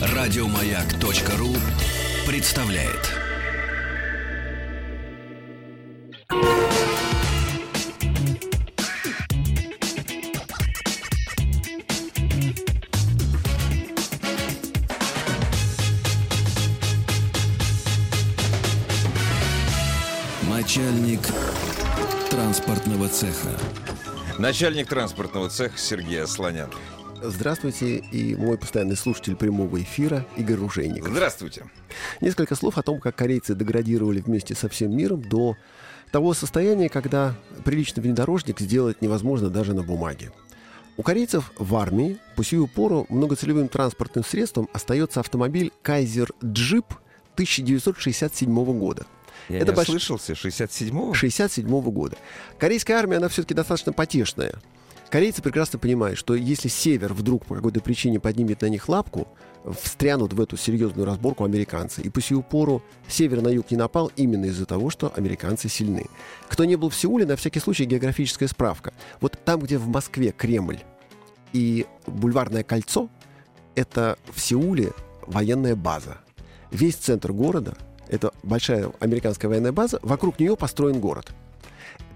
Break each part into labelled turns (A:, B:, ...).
A: Радиомаяк.ру представляет. Начальник транспортного цеха.
B: Начальник транспортного цеха Сергей Асланян.
C: Здравствуйте, и мой постоянный слушатель прямого эфира Игорь Ружейников.
B: Здравствуйте.
C: Несколько слов о том, как корейцы деградировали вместе со всем миром до того состояния, когда приличный внедорожник сделать невозможно даже на бумаге. У корейцев в армии по сию пору многоцелевым транспортным средством остается автомобиль Kaiser Jeep 1967 года.
B: Я
C: Это
B: не
C: больш-
B: ослышался, 67-го?
C: 67 года. Корейская армия, она все-таки достаточно потешная. Корейцы прекрасно понимают, что если север вдруг по какой-то причине поднимет на них лапку, встрянут в эту серьезную разборку американцы. И по сию пору север на юг не напал именно из-за того, что американцы сильны. Кто не был в Сеуле, на всякий случай географическая справка. Вот там, где в Москве Кремль и бульварное кольцо, это в Сеуле военная база. Весь центр города — это большая американская военная база, вокруг нее построен город.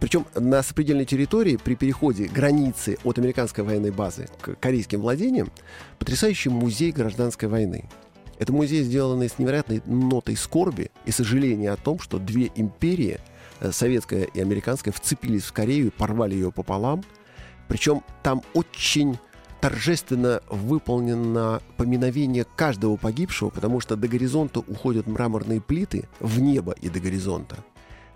C: Причем на сопредельной территории при переходе границы от американской военной базы к корейским владениям потрясающий музей гражданской войны. Это музей, сделанный с невероятной нотой скорби и сожаления о том, что две империи, э, советская и американская, вцепились в Корею и порвали ее пополам. Причем там очень торжественно выполнено поминовение каждого погибшего, потому что до горизонта уходят мраморные плиты в небо и до горизонта,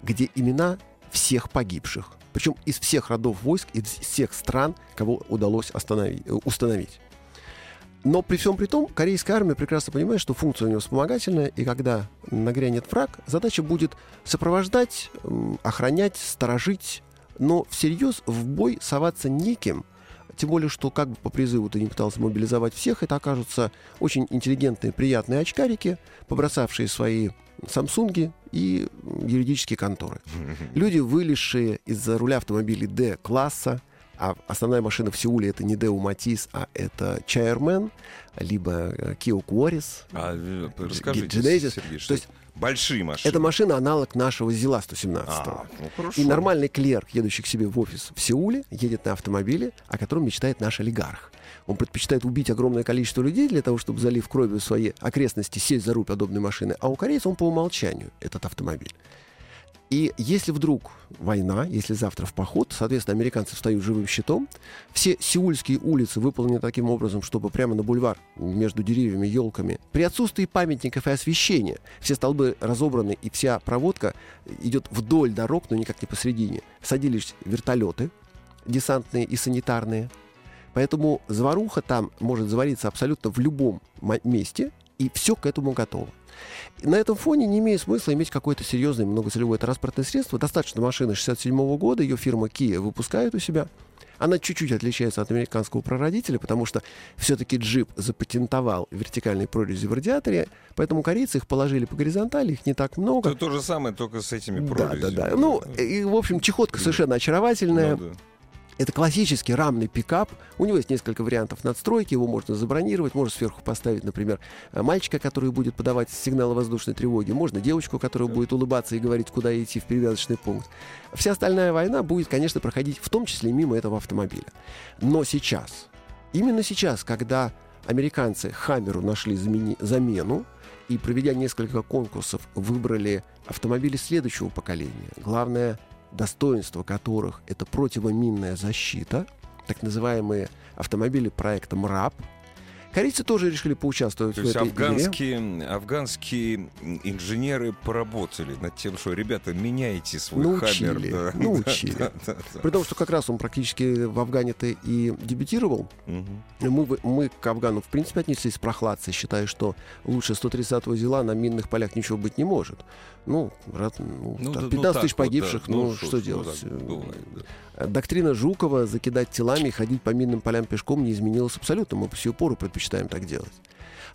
C: где имена всех погибших. Причем из всех родов войск, из всех стран, кого удалось остановить, э, установить. Но при всем при том, корейская армия прекрасно понимает, что функция у него вспомогательная, и когда нагрянет враг, задача будет сопровождать, охранять, сторожить, но всерьез в бой соваться неким, тем более, что как бы по призыву ты не пытался мобилизовать всех, это окажутся очень интеллигентные, приятные очкарики, побросавшие свои самсунги и юридические конторы. Люди, вылезшие из-за руля автомобилей D-класса, а основная машина в Сеуле это не Деу Матис, а это Чайермен, либо э, Kia Quaris.
B: А, э, расскажите,
C: Genesis.
B: Сергей,
C: То
B: что
C: есть
B: большие машины.
C: Это машина аналог нашего ЗИЛа 117.
B: А, ну хорошо.
C: И нормальный клерк, едущий к себе в офис в Сеуле, едет на автомобиле, о котором мечтает наш олигарх. Он предпочитает убить огромное количество людей для того, чтобы, залив кровью свои окрестности, сесть за руль подобной машины. А у корейцев он по умолчанию, этот автомобиль. И если вдруг война, если завтра в поход, соответственно, американцы встают живым щитом, все сеульские улицы выполнены таким образом, чтобы прямо на бульвар между деревьями, елками, при отсутствии памятников и освещения, все столбы разобраны и вся проводка идет вдоль дорог, но никак не посередине. Садились вертолеты десантные и санитарные. Поэтому заваруха там может завариться абсолютно в любом месте, и все к этому готово. На этом фоне не имеет смысла иметь какое-то серьезное многоцелевое транспортное средство. Достаточно машины 67 года, ее фирма Kia выпускает у себя. Она чуть-чуть отличается от американского прародителя, потому что все-таки джип запатентовал вертикальные прорези в радиаторе, поэтому корейцы их положили по горизонтали, их не так много.
B: То, то же самое, только с этими
C: Да,
B: прорезями.
C: да, да. Ну, и, в общем, чехотка совершенно очаровательная.
B: Ну да.
C: Это классический рамный пикап. У него есть несколько вариантов надстройки, его можно забронировать, можно сверху поставить, например, э, мальчика, который будет подавать сигналы воздушной тревоги, можно девочку, которая будет улыбаться и говорить, куда идти в перевязочный пункт. Вся остальная война будет, конечно, проходить в том числе мимо этого автомобиля. Но сейчас, именно сейчас, когда американцы Хаммеру нашли замену и, проведя несколько конкурсов, выбрали автомобили следующего поколения, главное достоинство которых это противоминная защита, так называемые автомобили проекта МРАП. Корейцы тоже решили поучаствовать
B: То
C: в
B: есть
C: этой игре.
B: афганские, афганские инженеры поработали над тем, что, ребята, меняйте свой
C: Научили,
B: хаммер. да.
C: научили.
B: Да, да, да.
C: При том, что как раз он практически в Афгане-то и дебютировал.
B: Мгм.
C: Мы, мы к Афгану, в принципе, отнеслись с прохладцей, считая, что лучше 130-го зила на минных полях ничего быть не может. Ну, рад- ну,
B: Ну,
C: так,
B: да, ну,
C: 15
B: так
C: тысяч
B: вот, да.
C: погибших, ну,
B: шо
C: что
B: ж,
C: делать?
B: так бывает, да.
C: Доктрина Жукова закидать телами и ходить по минным полям пешком не изменилась абсолютно. Мы по сию пору предпочитаем так делать.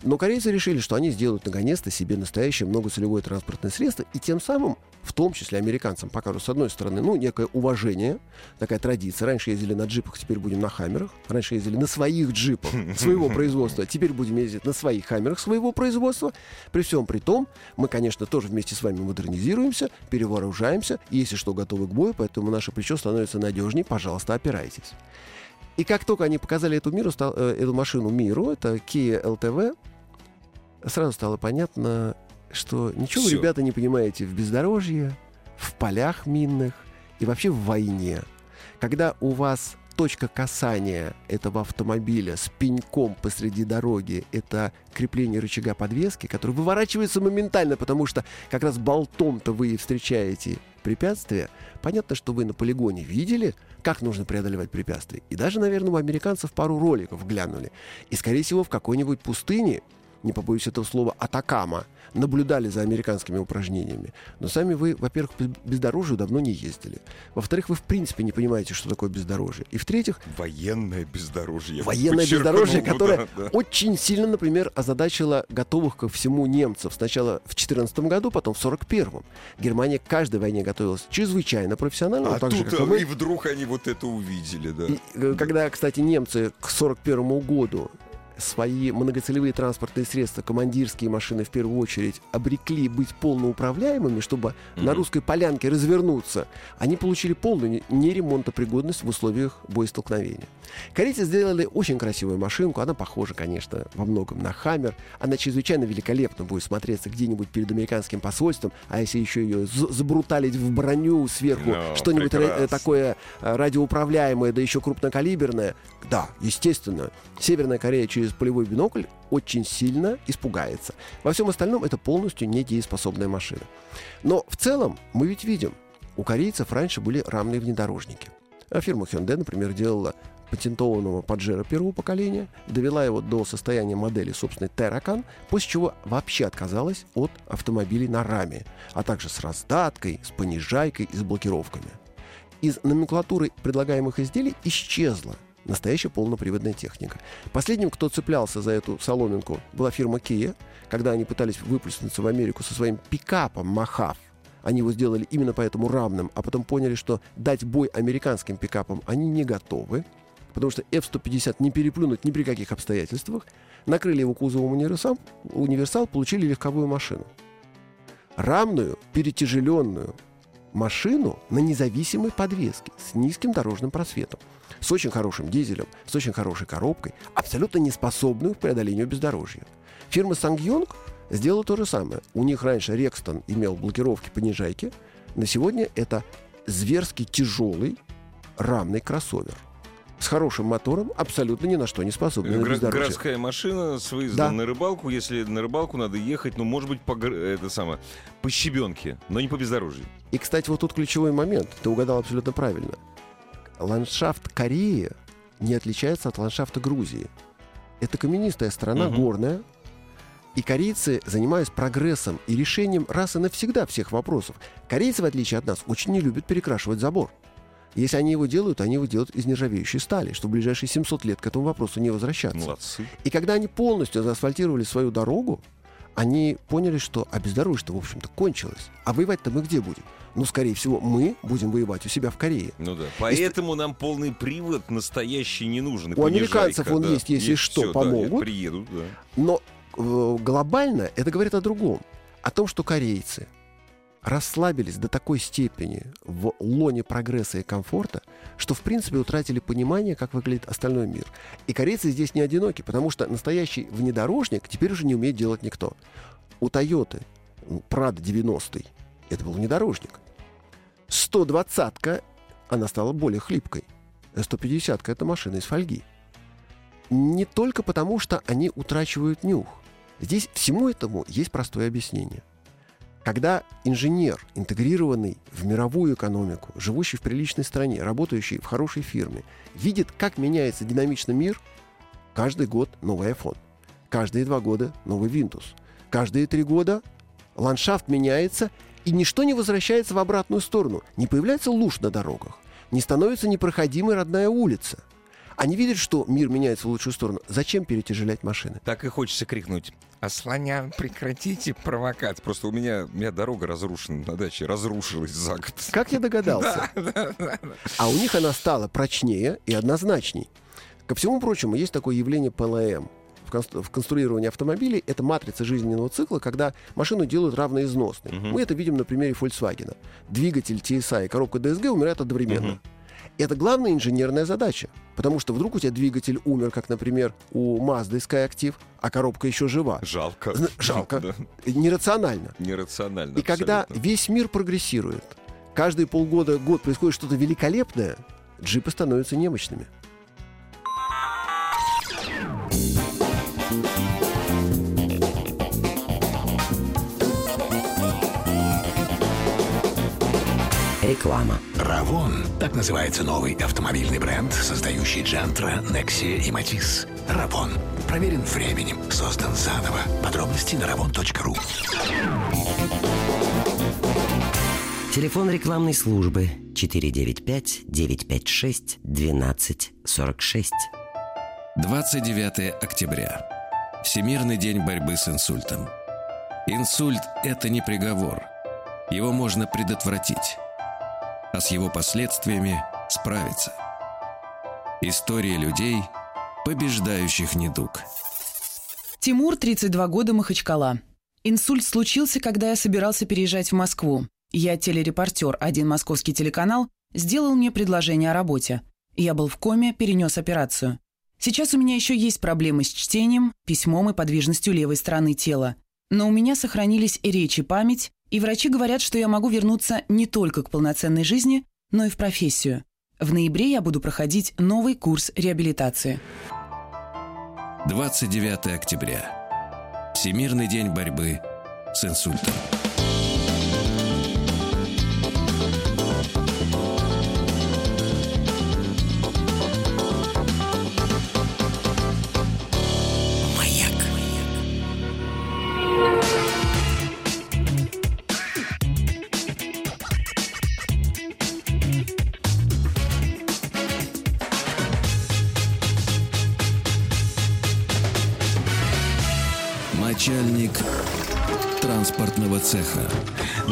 C: Но корейцы решили, что они сделают наконец-то себе настоящее многоцелевое транспортное средство, и тем самым, в том числе американцам, покажут, с одной стороны, ну, некое уважение, такая традиция. Раньше ездили на джипах, теперь будем на хаммерах. Раньше ездили на своих джипах своего производства, теперь будем ездить на своих хаммерах своего производства. При всем при том, мы, конечно, тоже вместе с вами модернизируемся, перевооружаемся, и если что, готовы к бою, поэтому наше плечо становится надежнее, пожалуйста, опирайтесь. И как только они показали эту, миру, э, эту машину миру, это Kia LTV, сразу стало понятно, что ничего
B: Всё.
C: вы, ребята, не понимаете в бездорожье, в полях минных и вообще в войне. Когда у вас точка касания этого автомобиля с пеньком посреди дороги, это крепление рычага подвески, который выворачивается моментально, потому что как раз болтом-то вы и встречаете препятствия. Понятно, что вы на полигоне видели, как нужно преодолевать препятствия. И даже, наверное, у американцев пару роликов глянули. И, скорее всего, в какой-нибудь пустыне не побоюсь этого слова, Атакама, наблюдали за американскими упражнениями. Но сами вы, во-первых, по бездорожью давно не ездили. Во-вторых, вы в принципе не понимаете, что такое бездорожье. И в-третьих,
B: Военное бездорожье.
C: военное бездорожье,
B: да,
C: которое
B: да.
C: очень сильно, например, озадачило готовых ко всему немцев. Сначала в 14 году, потом в 41-м. Германия к каждой войне готовилась чрезвычайно профессионально,
B: А
C: так же,
B: тут
C: как и мы.
B: и вдруг они вот это увидели, да.
C: И, э, когда, кстати, немцы к 41 году свои многоцелевые транспортные средства, командирские машины в первую очередь, обрекли быть полноуправляемыми, чтобы на
B: Мгм.
C: русской полянке развернуться, они получили полную не- неремонтопригодность в условиях боестолкновения. Корейцы сделали очень красивую машинку, она похожа, конечно, во многом на Хаммер, она чрезвычайно великолепно будет смотреться где-нибудь перед американским посольством, а если еще ее забруталить в броню сверху,
B: Ну,
C: что-нибудь ра- такое э, радиоуправляемое, да еще крупнокалиберное, да, естественно, Северная Корея через полевой бинокль очень сильно испугается. Во всем остальном это полностью недееспособная машина. Но в целом мы ведь видим, у корейцев раньше были рамные внедорожники. А фирма Hyundai, например, делала патентованного Паджеро первого поколения, довела его до состояния модели собственной Terracan, после чего вообще отказалась от автомобилей на раме, а также с раздаткой, с понижайкой и с блокировками. Из номенклатуры предлагаемых изделий исчезла настоящая полноприводная техника. Последним, кто цеплялся за эту соломинку, была фирма Kia, когда они пытались выплеснуться в Америку со своим пикапом Махав. Они его сделали именно поэтому равным, а потом поняли, что дать бой американским пикапам они не готовы, потому что F-150 не переплюнуть ни при каких обстоятельствах. Накрыли его кузовом универсал, универсал получили легковую машину. Рамную, перетяжеленную машину на независимой подвеске с низким дорожным просветом, с очень хорошим дизелем, с очень хорошей коробкой, абсолютно не способную к преодолению бездорожья. Фирма Сангьонг сделала то же самое. У них раньше Рекстон имел блокировки понижайки. На сегодня это зверски тяжелый рамный кроссовер с хорошим мотором, абсолютно ни на что не способный на
B: Гра- городская машина с выездом
C: Да.
B: на рыбалку. Если на рыбалку надо ехать, ну, может быть, по, это самое, по щебенке, но не по бездорожью.
C: И, кстати, вот тут ключевой момент. Ты угадал абсолютно правильно. Ландшафт Кореи не отличается от ландшафта Грузии. Это каменистая страна,
B: Мгм.
C: горная. И корейцы, занимаясь прогрессом и решением раз и навсегда всех вопросов, корейцы, в отличие от нас, очень не любят перекрашивать забор. Если они его делают, они его делают из нержавеющей стали, чтобы в ближайшие 700 лет к этому вопросу не возвращаться.
B: Молодцы.
C: И когда они полностью заасфальтировали свою дорогу, они поняли, что а бездорожье-то, в общем-то, кончилось. А воевать-то мы где будем? Ну, скорее всего, мы будем воевать у себя в Корее.
B: Ну да. Поэтому нам полный привод настоящий не нужен. и
C: У американцев он
B: да.
C: есть, если что,
B: всё,
C: помогут.
B: Да, приедут, да.
C: Но э, глобально это говорит о другом. О том, что корейцы расслабились до такой степени в лоне прогресса и комфорта, что в принципе утратили понимание, как выглядит остальной мир. И корейцы здесь не одиноки, потому что настоящий внедорожник теперь уже не умеет делать никто. У Тойоты Прада 90 это был внедорожник. 120-ка, она стала более хлипкой. 150-ка это машина из фольги. Не только потому, что они утрачивают нюх. Здесь всему этому есть простое объяснение. Когда инженер, интегрированный в мировую экономику, живущий в приличной стране, работающий в хорошей фирме, видит, как меняется динамично мир, каждый год новый iPhone, каждые два года новый Windows, каждые три года ландшафт меняется, и ничто не возвращается в обратную сторону. Не появляется луж на дорогах, не становится непроходимой родная улица. Они видят, что мир меняется в лучшую сторону. Зачем перетяжелять машины?
B: Так и хочется крикнуть. А слоня, прекратите провокать. Просто у меня, у меня дорога разрушена на даче, разрушилась за год.
C: Как я догадался? А у них она стала прочнее и однозначней. Ко всему прочему, есть такое явление ПЛМ в конс- в конструировании автомобилей. Это матрица жизненного цикла, когда машину делают равноизносной.
B: Мгм.
C: Мы это видим на примере Volkswagen. Двигатель TSI и коробка DSG умирают одновременно.
B: Мгм.
C: Это главная инженерная задача. Потому что вдруг у тебя двигатель умер, как, например, у Mazda Skyactiv, а коробка еще жива.
B: Жалко.
C: Жалко.
B: Да,
C: Нерационально.
B: нерационально.
C: И когда
B: абсолютно.
C: весь мир прогрессирует, каждые полгода, год происходит что-то великолепное, джипы становятся немощными.
D: Реклама.
E: Равон – так называется новый автомобильный бренд, создающий Джентра, Некси и Матис. Равон. Проверен временем. Создан заново. Подробности на ravon.ru.
D: Телефон рекламной службы 495-956-1246.
A: 29 октября. Всемирный день борьбы с инсультом. Инсульт – это не приговор. Его можно предотвратить. А с его последствиями справиться. История людей, побеждающих недуг.
F: Тимур, 32 года, Махачкала. Инсульт случился, когда я собирался переезжать в Москву. Я телерепортер, один московский телеканал, сделал мне предложение о работе. Я был в коме, перенес операцию. Сейчас у меня еще есть проблемы с чтением, письмом и подвижностью левой стороны тела. Но у меня сохранились и речь, и память, и врачи говорят, что я могу вернуться не только к полноценной жизни, но и в профессию. В ноябре я буду проходить новый курс реабилитации.
A: 29 октября. Всемирный день борьбы с инсультом.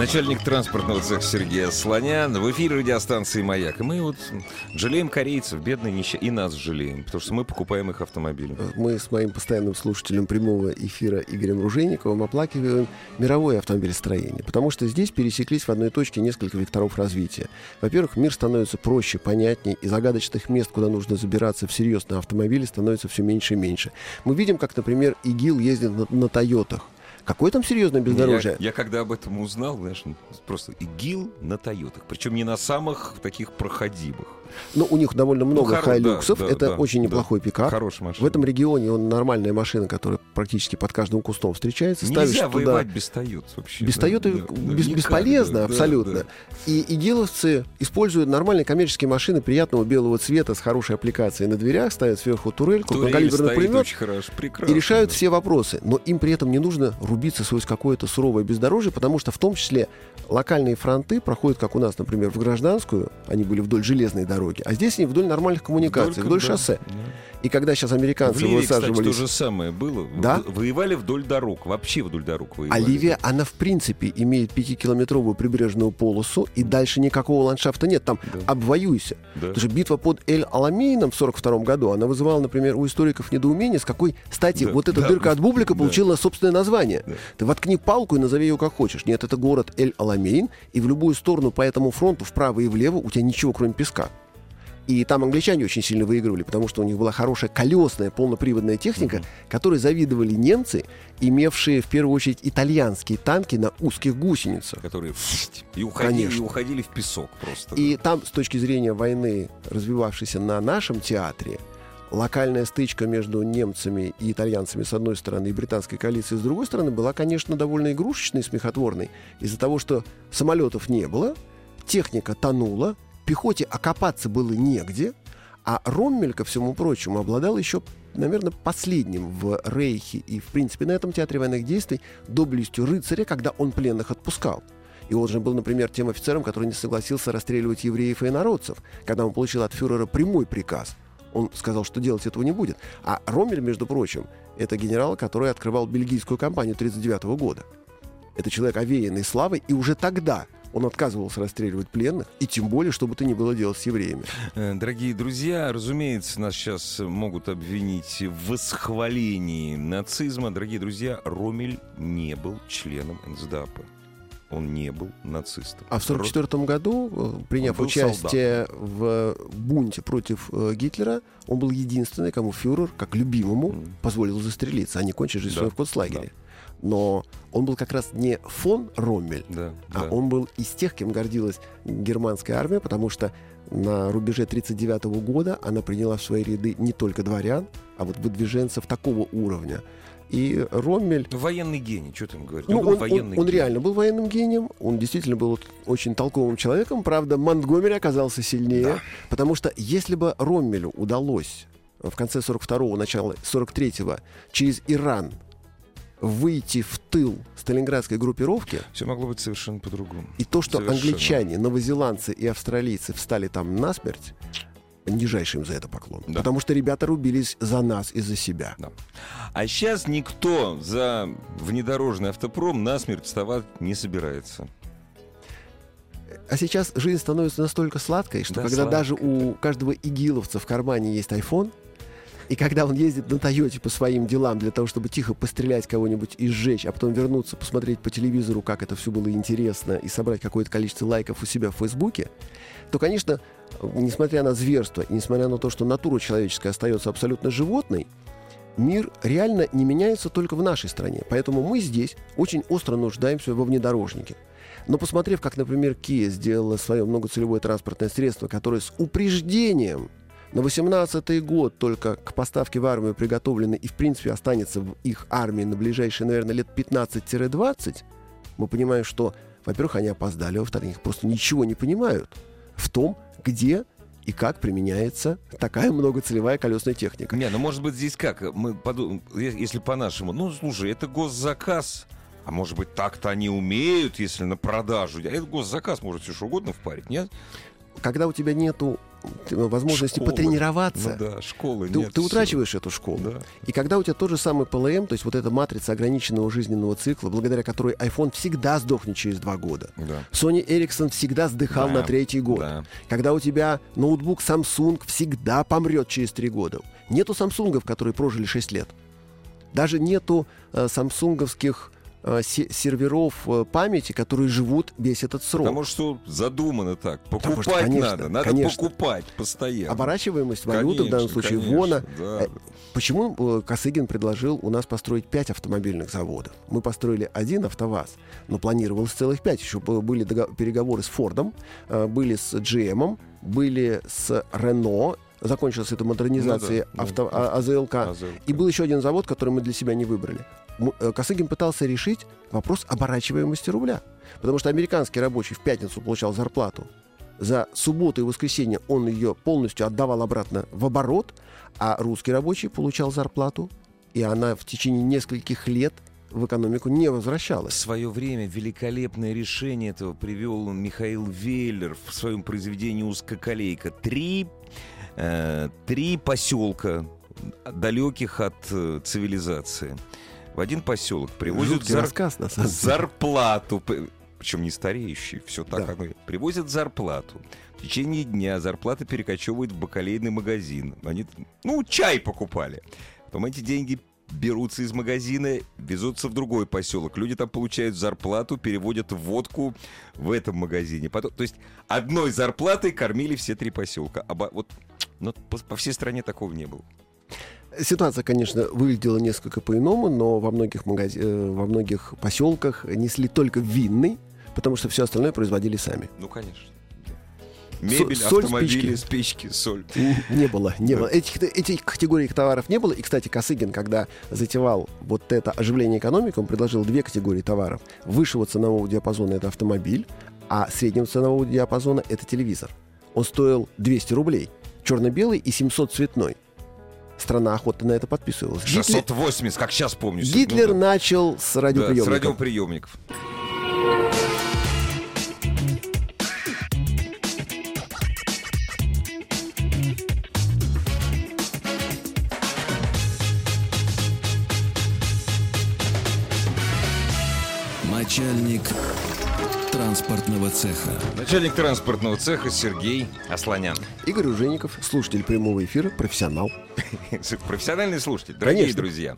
A: Начальник транспортного цеха
B: Сергей Слонян в эфире радиостанции «Маяк». И мы вот жалеем корейцев, бедные нищие, и нас жалеем, потому что мы покупаем их автомобили.
C: Мы с моим постоянным слушателем прямого эфира Игорем Ружейниковым оплакиваем мировое автомобилестроение, потому что здесь пересеклись в одной точке несколько векторов развития. Во-первых, мир становится проще, понятнее, и загадочных мест, куда нужно забираться всерьез на автомобиле, становится все меньше и меньше. Мы видим, как, например, ИГИЛ ездит на, на Тойотах. Какое там серьезное бездорожье?
B: Я, я когда об этом узнал, знаешь, просто ИГИЛ на Тойотах, причем не на самых таких проходимых.
C: Ну, у них довольно много
B: хоро-
C: хайлюксов.
B: да, да,
C: это
B: да,
C: очень
B: да.
C: неплохой пикап.
B: Хорошая машина.
C: В этом регионе он нормальная машина, которая практически под каждым кустом встречается. Ставишь
B: Нельзя
C: туда...
B: воевать без Тойот вообще.
C: Без
B: да,
C: Тойоты
B: да, да,
C: бесполезно
B: да,
C: абсолютно.
B: да.
C: И игиловцы используют нормальные коммерческие машины приятного белого цвета с хорошей аппликацией на дверях, ставят сверху турельку,
B: Турель
C: калиберный
B: стоит
C: пулемет
B: очень хорошо, прекрасно.
C: и решают
B: да.
C: все вопросы. Но им при этом не нужно рубиться сквозь какое-то суровое бездорожье, потому что в том числе локальные фронты проходят, как у нас, например, в гражданскую, они были вдоль железной дороги, а здесь они вдоль нормальных коммуникаций,
B: Только,
C: вдоль
B: да,
C: шоссе.
B: да.
C: И когда сейчас
B: В
C: американцы
B: Ливии, кстати, то
C: высаживались...
B: же самое было.
C: Да?
B: В- Воевали вдоль дорог, вообще вдоль дорог
C: А
B: воевали.
C: Ливия, она в принципе имеет пятикилометровую прибрежную полосу, и дальше никакого ландшафта нет. Там
B: Да.
C: обвоюйся.
B: Да.
C: Потому что битва под Эль-Аламейном в 42 году, она вызывала, например, у историков недоумение, с какой стати
B: Да,
C: вот эта
B: да,
C: дырка от бублика
B: да.
C: получила собственное название.
B: Да.
C: Ты воткни палку и назови ее как хочешь. Нет, это город Эль-Аламейн, и в любую сторону по этому фронту, вправо и влево, у тебя ничего, кроме песка. И там англичане очень сильно выигрывали, потому что у них была хорошая колесная полноприводная техника, которой завидовали немцы, имевшие в первую очередь итальянские танки на узких гусеницах.
B: Которые и уходили,
C: Конечно.
B: и уходили в песок просто.
C: И там, с точки зрения войны, развивавшейся на нашем театре, локальная стычка между немцами и итальянцами с одной стороны и британской коалицией с другой стороны была, конечно, довольно игрушечной и смехотворной из-за того, что самолетов не было, техника тонула, пехоте окопаться было негде, а Роммель, ко всему прочему, обладал еще, наверное, последним в Рейхе и, в принципе, на этом театре военных действий доблестью рыцаря, когда он пленных отпускал. И он же был, например, тем офицером, который не согласился расстреливать евреев и инородцев, когда он получил от фюрера прямой приказ. Он сказал, что делать этого не будет. А Роммель, между прочим, это генерал, который открывал бельгийскую кампанию 1939 года. Это человек овеянный славой, и уже тогда он отказывался расстреливать пленных, и тем более, что бы то ни было делать с евреями.
B: Э, Дорогие друзья, разумеется, нас сейчас могут обвинить в восхвалении нацизма. Дорогие друзья, Ромель не был членом НСДАП. Он не был нацистом.
C: А в 1944 году, э, приняв участие в бунте против э, Гитлера, он был единственный, кому фюрер, как любимому,
B: Мгм.
C: позволил застрелиться, а не кончить жизнь
B: Да,
C: в концлагере. Но он был как раз не фон Роммель,
B: Да,
C: а
B: да.
C: он был из тех, кем гордилась германская армия, потому что на рубеже 1939 года она приняла в свои ряды не только дворян, а вот выдвиженцев такого уровня. И Роммель
B: Ну, Военный гений, что там говорить?
C: ну,
B: был
C: он, он-
B: военный
C: он
B: гений.
C: реально был военным гением, он действительно был очень толковым человеком. Правда, Монтгомери оказался сильнее,
B: Да.
C: потому что если бы Роммелю удалось в конце 42-го, начала 43-го через Иран выйти в тыл сталинградской группировки,
B: Все могло быть совершенно по-другому.
C: и то, что
B: Совершенно.
C: англичане, новозеландцы и австралийцы встали там насмерть, нижайший им за это поклон.
B: Да.
C: Потому что ребята рубились за нас и за себя.
B: Да. А сейчас никто за внедорожный автопром насмерть вставать не собирается.
C: А сейчас жизнь становится настолько сладкой, что
B: Да,
C: когда
B: сладкой,
C: даже у каждого игиловца в кармане есть iPhone, и когда он ездит на Тойоте по своим делам для того, чтобы тихо пострелять кого-нибудь и сжечь, а потом вернуться, посмотреть по телевизору, как это все было интересно, и собрать какое-то количество лайков у себя в Фейсбуке, то, конечно, несмотря на зверство, и несмотря на то, что натура человеческая остается абсолютно животной, мир реально не меняется только в нашей стране. Поэтому мы здесь очень остро нуждаемся во внедорожнике. Но посмотрев, как, например, Kia сделала свое многоцелевое транспортное средство, которое с упреждением на 18 год только к поставке в армию приготовлено и, в принципе, останется в их армии на ближайшие, наверное, лет 15-20, мы понимаем, что, во-первых, они опоздали, а во-вторых, просто ничего не понимают в том, где и как применяется такая многоцелевая колесная техника.
B: Не, ну может быть здесь как? Мы подумаем, если по-нашему, ну слушай, это госзаказ. А может быть так-то они умеют, если на продажу. А это госзаказ может все что угодно впарить, нет?
C: Когда у тебя нету э, возможности
B: Школы.
C: потренироваться,
B: Ну да, школы
C: ты,
B: нет.
C: ты утрачиваешь эту школу.
B: Да.
C: И когда у тебя тот же самый ПЛМ, то есть вот эта матрица ограниченного жизненного цикла, благодаря которой iPhone всегда сдохнет через два года.
B: Да.
C: Sony Ericsson всегда сдыхал
B: Да,
C: на третий год.
B: да.
C: Когда у тебя ноутбук Samsung всегда помрет через три года. Нету самсунгов, которые прожили 6 лет. Даже нету э, самсунговских серверов э, памяти, которые живут весь этот срок.
B: Потому что задумано так. Покупать
C: что, конечно,
B: надо. Надо
C: конечно.
B: покупать постоянно.
C: Оборачиваемость валюты в данном
B: Конечно,
C: случае
B: конечно,
C: вона.
B: да.
C: Э, Почему э, Косыгин предложил у нас построить пять автомобильных заводов? Мы построили один АвтоВАЗ, но планировалось целых пять. Еще были переговоры с Фордом, э, были с GM, были с Рено, закончилась эта модернизация
B: Ну да,
C: авто,
B: да.
C: АЗЛК.
B: АЗЛК.
C: И был еще один завод, который мы для себя не выбрали. Э, Косыгин пытался решить вопрос оборачиваемости рубля. Потому что американский рабочий в пятницу получал зарплату. За субботу и воскресенье он ее полностью отдавал обратно в оборот, а русский рабочий получал зарплату, и она в течение нескольких лет в экономику не
B: В
C: возвращалась.
B: свое время великолепное решение этого привел Михаил Веллер в своем произведении «Узкоколейка». Три, э, три поселка, далеких от э, цивилизации. В один поселок привозят зар-
C: рассказ, на самом деле.
B: зарплату, причем не стареющий, все так
C: Да.
B: оно и- Привозят зарплату. В течение дня зарплата перекочевывает в бакалейный магазин. Они, ну, чай покупали. Потом эти деньги берутся из магазина, везутся в другой поселок. Люди там получают зарплату, переводят водку в этом магазине. Потом, то есть одной зарплатой кормили все три поселка. Оба- вот, но по, по всей стране такого не было.
C: Ситуация, конечно, выглядела несколько по-иному, но во многих, магази- э, во многих поселках несли только винный, потому что все остальное производили сами.
B: Ну, конечно. Мебель,
C: соль,
B: автомобили,
C: спички.
B: спички, соль.
C: Не было, не было. Этих, этих категорий товаров не было. И, кстати, Косыгин, когда затевал вот это оживление экономики, он предложил две категории товаров. Высшего ценового диапазона — это автомобиль, а среднего ценового диапазона — это телевизор. Он стоил 200 рублей. Черно-белый и 700 цветной страна охотно на это подписывалась.
B: 680, Гитлер... как сейчас помню.
C: Гитлер
B: ну, да.
C: начал с радиоприемников.
B: Да, с
C: радиоприемников.
A: Начальник транспортного цеха.
B: Начальник транспортного цеха Сергей Асланян.
C: Игорь Ужеников, слушатель прямого эфира, профессионал.
B: Профессиональный слушатель. Дорогие
C: Конечно.
B: друзья,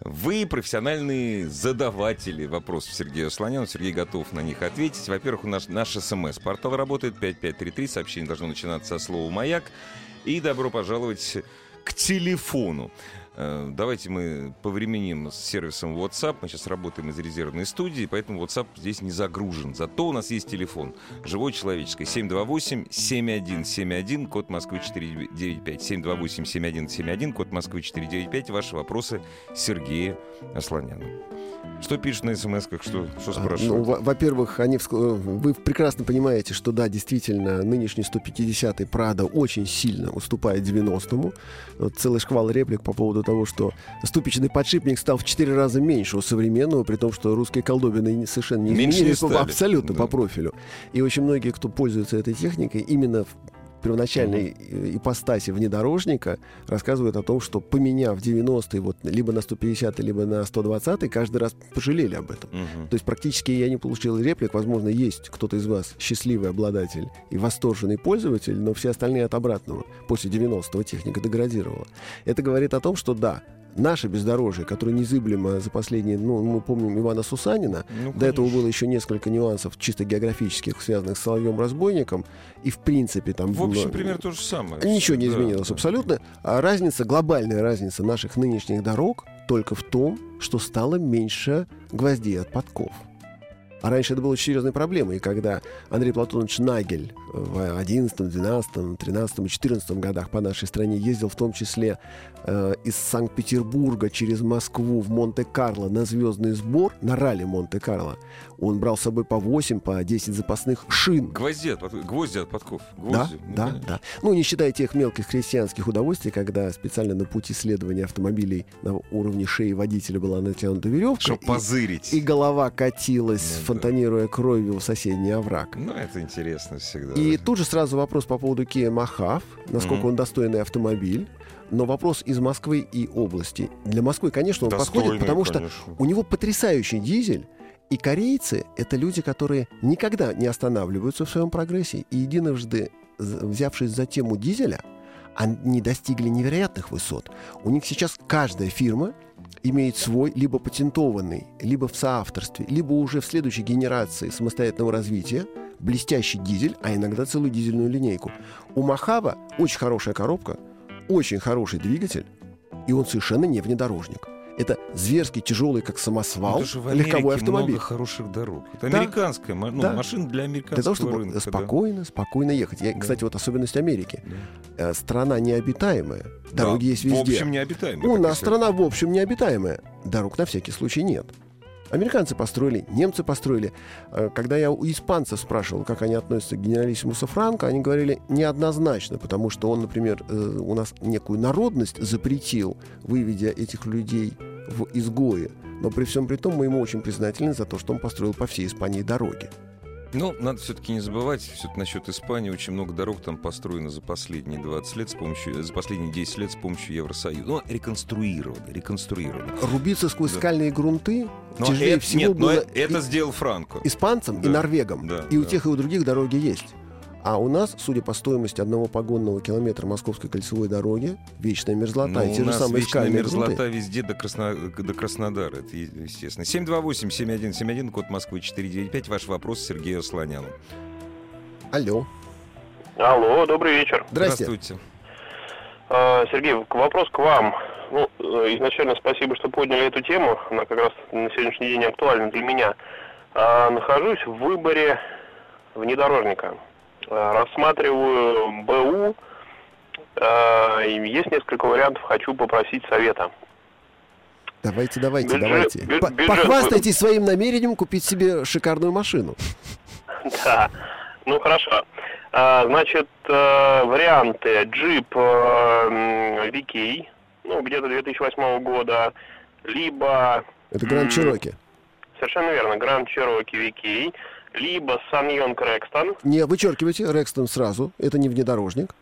B: вы профессиональные задаватели вопросов Сергею Асланяну. Сергей готов на них ответить. Во-первых, у нас наш смс-портал работает 5533. Сообщение должно начинаться со слова «Маяк». И добро пожаловать к телефону. Э, Давайте мы повременим с сервисом WhatsApp. Мы сейчас работаем из резервной студии, поэтому WhatsApp здесь не загружен. Зато у нас есть телефон. Живой человеческий. 728-7171, код Москвы 495. 728-7171, код Москвы 495. Ваши вопросы Сергею Асланяну. Что пишут на смс-ках? Что, что
C: А,
B: спрашивают?
C: Ну, во- во-первых, они э, вы прекрасно понимаете, что да, действительно, нынешний 150-й Прада очень сильно уступает 90-му. Вот целый шквал реплик по поводу того, что ступичный подшипник стал в 4 раза меньше у современного, при том, что русские колдобины совершенно не
B: Меньше не
C: изменились по- абсолютно
B: Да.
C: по профилю. И очень многие, кто пользуется этой техникой, именно в первоначальной ипостаси внедорожника рассказывают о том, что поменяв 90-й вот либо на 150-й, либо на 120-й, каждый раз пожалели об этом.
B: Мгм.
C: То есть практически я не получил реплик. Возможно, есть кто-то из вас счастливый обладатель и восторженный пользователь, но все остальные от обратного. После 90-го техника деградировала. Это говорит о том, что да, наше бездорожье, которое незыблемо за последние, ну, мы помним Ивана Сусанина,
B: Ну,
C: до этого было еще несколько нюансов чисто географических, связанных с Соловьем-разбойником, и в принципе там...
B: В общем,
C: ну,
B: примерно то же самое.
C: Ничего не
B: Да,
C: изменилось
B: да.
C: абсолютно. А разница, глобальная разница наших нынешних дорог только в том, что стало меньше гвоздей от подков. А раньше это было очень серьезной проблемой, и когда Андрей Платонович Нагель в 11, 12, 13 и 14 годах по нашей стране ездил в том числе э, из Санкт-Петербурга через Москву в Монте-Карло на звездный сбор, на ралли Монте-Карло, он брал с собой по 8, по 10 запасных шин.
B: Гвозди от, под- гвозди от подков.
C: Да,
B: Гвозди. Ну,
C: да,
B: конечно.
C: да. Ну, не считая тех мелких крестьянских удовольствий, когда специально на пути следования автомобилей на уровне шеи водителя была натянута веревка,
B: Чтоб
C: и,
B: позырить.
C: и голова катилась,
B: да.
C: Фонтанируя кровью в соседний овраг.
B: Ну, это интересно всегда.
C: И тут же сразу вопрос по поводу Kia Махав, насколько
B: Мгм.
C: он достойный автомобиль. Но вопрос из Москвы и области. Для Москвы, конечно, он
B: Достойный,
C: подходит, потому что
B: конечно.
C: у него потрясающий дизель, и корейцы — это люди, которые никогда не останавливаются в своем прогрессе. И единожды, взявшись за тему дизеля, они достигли невероятных высот. У них сейчас каждая фирма имеет свой либо патентованный, либо в соавторстве, либо уже в следующей генерации самостоятельного развития блестящий дизель, а иногда целую дизельную линейку. У Махава очень хорошая коробка, очень хороший двигатель, и он совершенно не внедорожник. Это зверски тяжелый, как самосвал,
B: Ну, же в Америке
C: легковой автомобиль.
B: много хороших дорог. Это
C: Да.
B: американская, ну,
C: Да.
B: машина для американского
C: Для того, чтобы
B: рынка. да.
C: спокойно, спокойно ехать. Я,
B: Да.
C: Кстати, вот особенность Америки.
B: Да.
C: Э, Страна необитаемая. Дороги
B: Да,
C: есть везде.
B: В общем, необитаемая.
C: У нас страна, в общем, необитаемая. Дорог на всякий случай нет. Американцы построили, немцы построили. Э, Когда я у испанцев спрашивал, как они относятся к генералиссимусу Франко, они говорили неоднозначно, потому что он, например, э, у нас некую народность запретил, выведя этих людей в изгое. Но при всем при том мы ему очень признательны за то, что он построил по всей Испании дороги.
B: Ну, надо все-таки не забывать, все насчет Испании, очень много дорог там построено за последние 20 лет с помощью, за последние 10 лет с помощью Евросоюза. Ну, реконструировано, реконструировано.
C: Рубиться сквозь
B: Да.
C: скальные грунты
B: Но
C: тяжелее
B: это-
C: всего
B: нет, но
C: было
B: это, это
C: и-
B: сделал Франко.
C: испанцам и
B: Да.
C: норвегам.
B: Да,
C: и у
B: да.
C: тех, и у других дороги есть. А у нас, судя по стоимости одного погонного километра Московской кольцевой дороги, вечная мерзлота
B: Ну,
C: и те
B: у
C: же
B: нас
C: самые
B: вечная мерзлота
C: грунты.
B: везде до, Красно- до Краснодара, это естественно. 728-7171, код Москвы 495. Ваш вопрос Сергею Асланяну.
C: Алло.
G: Алло, добрый вечер.
C: Здрасте.
B: Здравствуйте.
G: А, Сергей, вопрос к вам. Ну, э, изначально спасибо, что подняли эту тему. Она как раз на сегодняшний день актуальна для меня. А, Нахожусь в выборе внедорожника. А, Рассматриваю БУ. И Есть несколько вариантов, хочу попросить совета.
C: Давайте, давайте,
G: Бюджет-
C: давайте.
G: бю- бюджет
C: Похвастайтесь своим намерением купить себе шикарную машину.
G: Да, ну хорошо. А, значит, э, варианты. Джип э, VK, ну, где-то 2008 года, либо...
C: Это Гранд
G: м,
C: Чироки.
G: Совершенно верно, Grand Cherokee VK, либо Саньон Крэкстон.
C: Не, вычеркивайте Рекстон сразу. Это не внедорожник.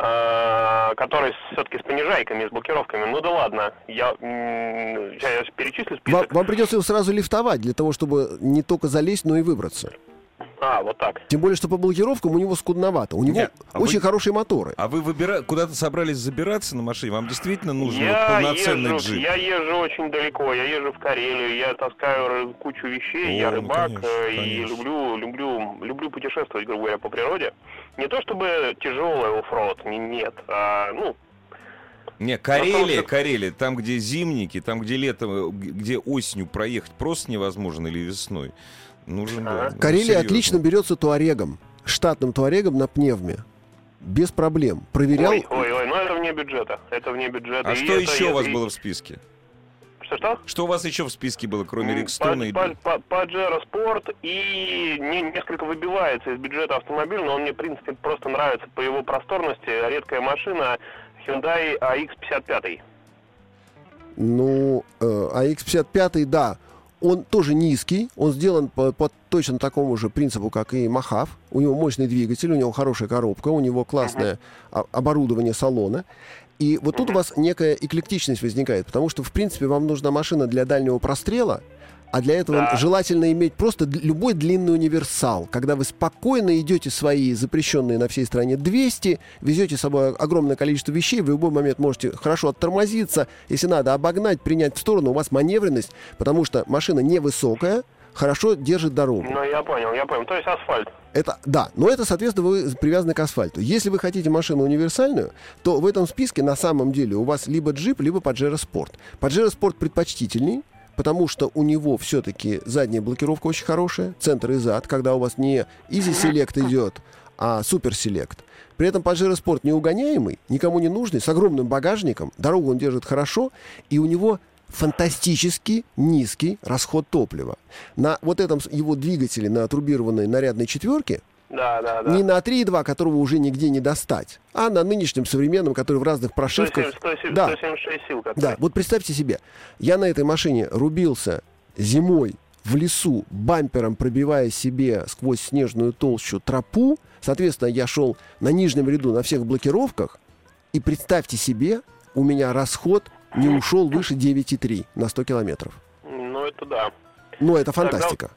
G: а, который все-таки с понижайками, с блокировками. Ну да ладно, я, сейчас я перечислю
C: Вам,
G: список.
C: вам придется его сразу лифтовать для того, чтобы не только залезть, но и выбраться.
G: А, вот так.
C: Тем более, что по блокировкам у него скудновато. У него
B: Нет, а
C: очень
B: вы-
C: хорошие моторы.
B: А вы выбира... куда-то собрались забираться на машине? Вам действительно нужен вот
G: Я
B: полноценный
G: езжу,
B: джип?
G: я езжу очень далеко, я езжу в Карелию, я таскаю кучу вещей,
B: О,
G: я
B: ну,
G: рыбак
B: конечно,
G: э, и
B: конечно.
G: люблю, люблю, люблю путешествовать, грубо говоря, по природе. Не то чтобы тяжелый оффроуд, не- нет, а, ну,
B: Не, Карелия, Карелия, там, где зимники, там, где летом, где осенью проехать просто невозможно или весной. Нужен, да. ну,
C: Карелия
B: серьезно.
C: отлично берется туарегом, штатным туарегом на пневме. Без проблем. Проверял.
G: ой, ой, ой, ну это вне бюджета, это вне бюджета.
B: А
G: И
B: что
G: это-
B: еще у вас
G: и-
B: было в списке?
G: Что-что?
B: Что у вас еще в списке было, кроме
G: М,
B: Рикстона и...
G: Па- па- Паджеро Спорт и не, несколько выбивается из бюджета автомобиль, но он мне, в принципе, просто нравится по его просторности. Редкая машина Hyundai AX55.
C: Ну, э, AX55, да, он тоже низкий, он сделан по, по точно такому же принципу, как и Махав. У него мощный двигатель, у него хорошая коробка, у него классное оборудование салона. И вот тут у вас некая эклектичность возникает, потому что, в принципе, вам нужна машина для дальнего прострела, а для этого
G: Да.
C: желательно иметь просто любой длинный универсал, когда вы спокойно идете свои запрещенные на всей стране 200, везете с собой огромное количество вещей, в любой момент можете хорошо оттормозиться, если надо обогнать, принять в сторону, у вас маневренность, потому что машина невысокая, хорошо держит дорогу.
G: Ну, я понял, я понял. То есть асфальт.
C: Это, да, но это, соответственно, вы привязаны к асфальту. Если вы хотите машину универсальную, то в этом списке на самом деле у вас либо джип, либо Pajero Sport. Pajero Sport предпочтительней, потому что у него все-таки задняя блокировка очень хорошая, центр и зад, когда у вас не Easy Select идет, а Super Select. При этом Pajero Sport неугоняемый, никому не нужный, с огромным багажником, дорогу он держит хорошо, и у него фантастически низкий расход топлива. На вот этом его двигателе, на турбированной нарядной четверке,
G: Да, да, да.
C: не на 3.2, которого уже нигде не достать, а на нынешнем современном, который в разных прошивках.
G: 170 170
C: Да.
G: 176 сил. Как
C: Да, вот представьте себе, я на этой машине рубился зимой в лесу, бампером пробивая себе сквозь снежную толщу тропу. Соответственно, я шел на нижнем ряду на всех блокировках. И представьте себе, у меня расход не ушел выше 9,3 на 100 километров.
G: Ну, это да.
C: Но это фантастика.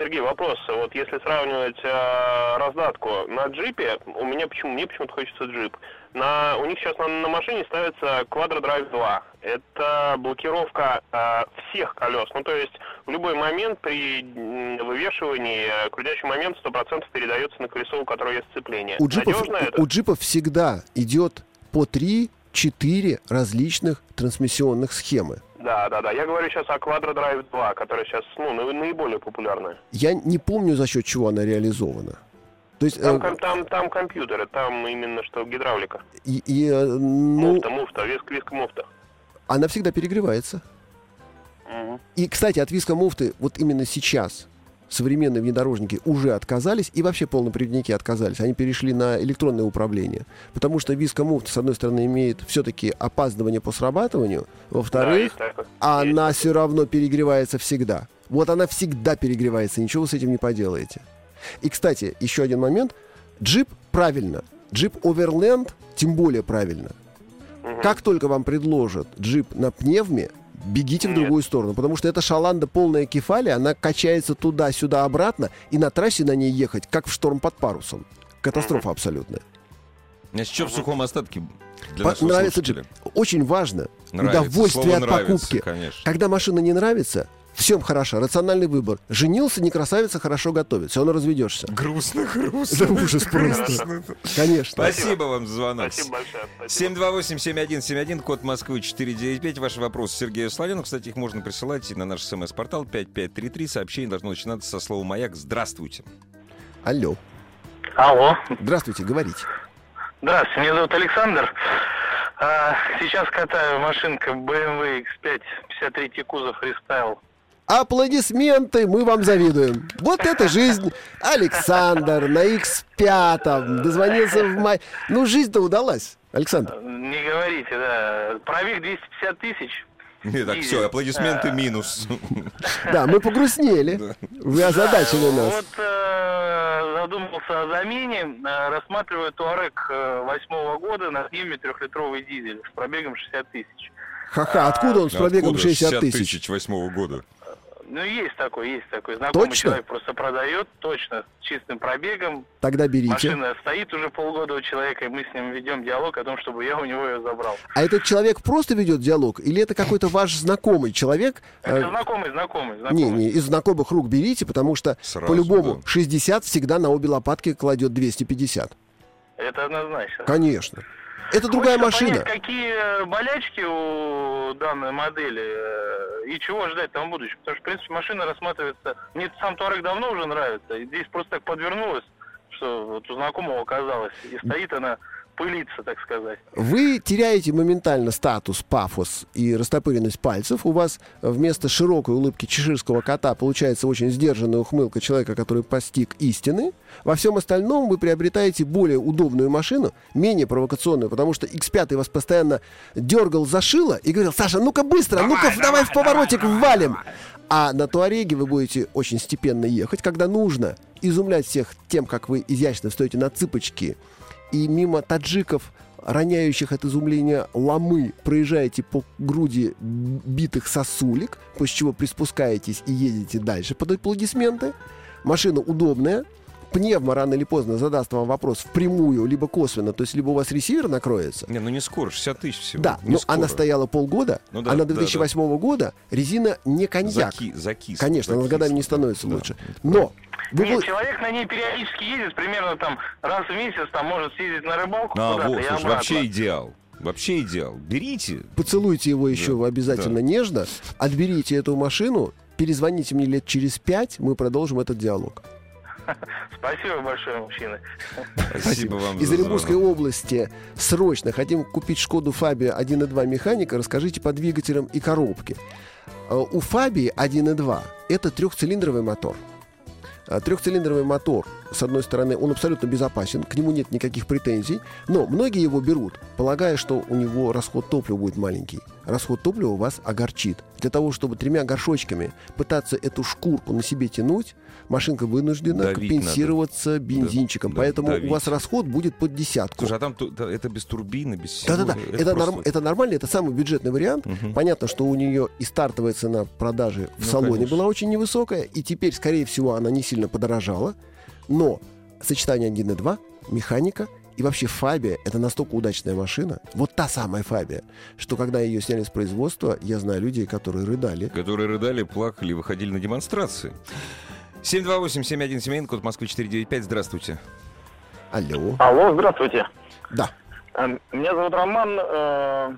G: Сергей, вопрос. Вот если сравнивать э, раздатку на джипе, у меня почему мне почему-то хочется джип. На, у них сейчас на, на машине ставится Quadro Drive 2. Это блокировка э, всех колес. Ну, то есть в любой момент при вывешивании э, крутящий момент 100% передается на колесо, у которого есть сцепление.
C: У джипов,
G: это?
C: у джипов всегда идет по 3-4 различных трансмиссионных схемы.
G: Да, да, да. Я говорю сейчас о Quadro Drive 2, которая сейчас ну, на- наиболее популярная.
C: Я не помню, за счет чего она реализована. То есть,
G: Там,
C: э,
G: там, там компьютеры, там именно что гидравлика.
C: и, и, э, ну,
G: Муфта, муфта, виск, виск, муфта.
C: она всегда перегревается.
G: Мгм.
C: И, кстати, от виска муфты вот именно сейчас современные внедорожники уже отказались, и вообще полноприводники отказались. Они перешли на электронное управление. Потому что виска муфта, с одной стороны, имеет все-таки опаздывание по срабатыванию,
G: Да,
C: во-вторых,
G: есть такое. Есть.
C: она все равно перегревается всегда. Вот она всегда перегревается, ничего вы с этим не поделаете. И, кстати, еще один момент. Джип правильно. Джип Overland тем более правильно.
G: Мгм.
C: Как только вам предложат джип на пневме, бегите в
G: Нет.
C: другую сторону, потому что эта шаланда полная кефалия, она качается туда-сюда обратно, и на трассе на ней ехать, как в шторм под парусом. Катастрофа абсолютная.
B: Значит, что в сухом остатке для
C: По- нравится джип. Очень важно
B: Нравится.
C: удовольствие
B: Слово
C: от
B: «нравится»,
C: покупки.
B: конечно.
C: Когда машина не нравится, всем хорошо, рациональный выбор. Женился, не красавица, хорошо готовит. Все равно разведешься.
B: Грустно, грустно.
C: Да ужас просто. Конечно.
B: Спасибо вам за звонок.
G: Спасибо большое. Спасибо.
B: 728-7171, код Москвы 495. Ваши вопросы Сергею Славину. Кстати, их можно присылать на наш смс-портал 5533. Сообщение должно начинаться со слова «Маяк». Здравствуйте.
C: Алло.
H: Алло.
C: Здравствуйте, говорите.
H: Здравствуйте, меня зовут Александр. А, сейчас катаю машинка BMW X5, 53 кузов рестайл.
C: Аплодисменты, мы вам завидуем. Вот это жизнь. Александр на X5 дозвонился в май. Ну, жизнь-то удалась, Александр.
H: Не говорите, да. Пробег 250 тысяч.
B: Не, так, все, аплодисменты
H: а,
B: минус.
C: Да, мы погрустнели. Вы озадачили нас.
H: Вот, э, задумался о замене, э, рассматриваю Туарек э, восьмого года на пневме трехлитровый дизель с пробегом 60 тысяч.
C: Ха-ха, откуда он с пробегом
B: Откуда
C: 60 тысяч?
B: восьмого года.
H: Ну, есть такой, есть такой. Знакомый
C: Точно?
H: человек просто продает, точно, с чистым пробегом.
C: Тогда берите.
H: Машина стоит уже полгода у человека, и мы с ним ведем диалог о том, чтобы я у него ее забрал.
C: А этот человек просто ведет диалог? Или это какой-то ваш знакомый человек?
H: Это
C: Э,
H: знакомый, знакомый, знакомый.
C: Не, не, из знакомых рук берите, потому что
B: Сразу,
C: по-любому
B: да.
C: 60 всегда на обе лопатки кладет 250.
H: Это однозначно.
C: Конечно. Это другая
H: Хочется
C: машина.
H: понять, какие болячки у данной модели э, и чего ждать там в будущем. Потому что, в принципе, машина рассматривается... Мне сам Туарек давно уже нравится. И здесь просто так подвернулась, что вот у знакомого оказалось. И стоит она, пылится, так сказать.
C: Вы теряете моментально статус, пафос и растопыренность пальцев. У вас вместо широкой улыбки чеширского кота получается очень сдержанная ухмылка человека, который постиг истины. Во всем остальном вы приобретаете более удобную машину, менее провокационную, потому что X5 вас постоянно дергал за шило и говорил, Саша, ну-ка быстро, ну-ка давай, в поворотик валим. А на Туареге вы будете очень степенно ехать, когда нужно изумлять всех тем, как вы изящно встаете на цыпочки, и мимо таджиков, роняющих от изумления ломы, проезжаете по груди битых сосулек, после чего приспускаетесь и едете дальше под аплодисменты. Машина удобная, пневма рано или поздно задаст вам вопрос впрямую, либо косвенно, то есть либо у вас ресивер накроется,
B: Не, ну не скоро, 60 тысяч всего.
C: да,
B: не
C: но
B: скоро.
C: она стояла полгода,
B: Ну да,
C: она
B: да,
C: 2008 года, резина не коньяк.
B: Заки- закис.
C: Конечно, она с годами не становится
B: да.
C: лучше. Но вы
H: Нет,
C: бу-
H: человек на ней периодически ездит, примерно там раз в месяц, там может съездить на рыбалку
B: А, вот,
H: и
B: слушай, вообще идеал. Вообще идеал. Берите.
C: поцелуйте его еще
B: Да,
C: обязательно
B: да.
C: нежно, отберите эту машину, перезвоните мне лет через пять, мы продолжим этот диалог.
H: Спасибо большое, мужчины.
B: Спасибо вам
C: Из Оренбургской области срочно хотим купить Шкоду Фабия 1.2 механика. Расскажите по двигателям и коробке. Э, У Фабии 1.2 это трехцилиндровый мотор. А, Трехцилиндровый мотор, с одной стороны, он абсолютно безопасен, к нему нет никаких претензий, но многие его берут, полагая, что у него расход топлива будет маленький. Расход топлива вас огорчит. Для того, чтобы тремя горшочками пытаться эту шкурку на себе тянуть, машинка вынуждена
B: Давить
C: компенсироваться бензинчиком.
B: да,
C: Поэтому у
B: давить.
C: вас расход будет под десятку.
B: Слушай, а там это без турбины, без всего.
C: Да-да-да, это,
B: просто-
C: норм- это нормально, это самый бюджетный вариант.
B: Мгм.
C: Понятно, что у нее и стартовая цена продажи в
B: Ну,
C: салоне
B: конечно.
C: была очень невысокая, и теперь, скорее всего, она не сильно подорожала. Но сочетание 1 и 2, механика и вообще Фабия — это настолько удачная машина, вот та самая Фабия, что когда ее сняли с производства, я знаю людей, которые рыдали.
B: Которые рыдали, плакали, выходили на демонстрации. 728-7171, код Москвы 495. Здравствуйте.
C: Алло.
I: Алло, здравствуйте.
C: Да.
I: Э, Меня зовут Роман. Э,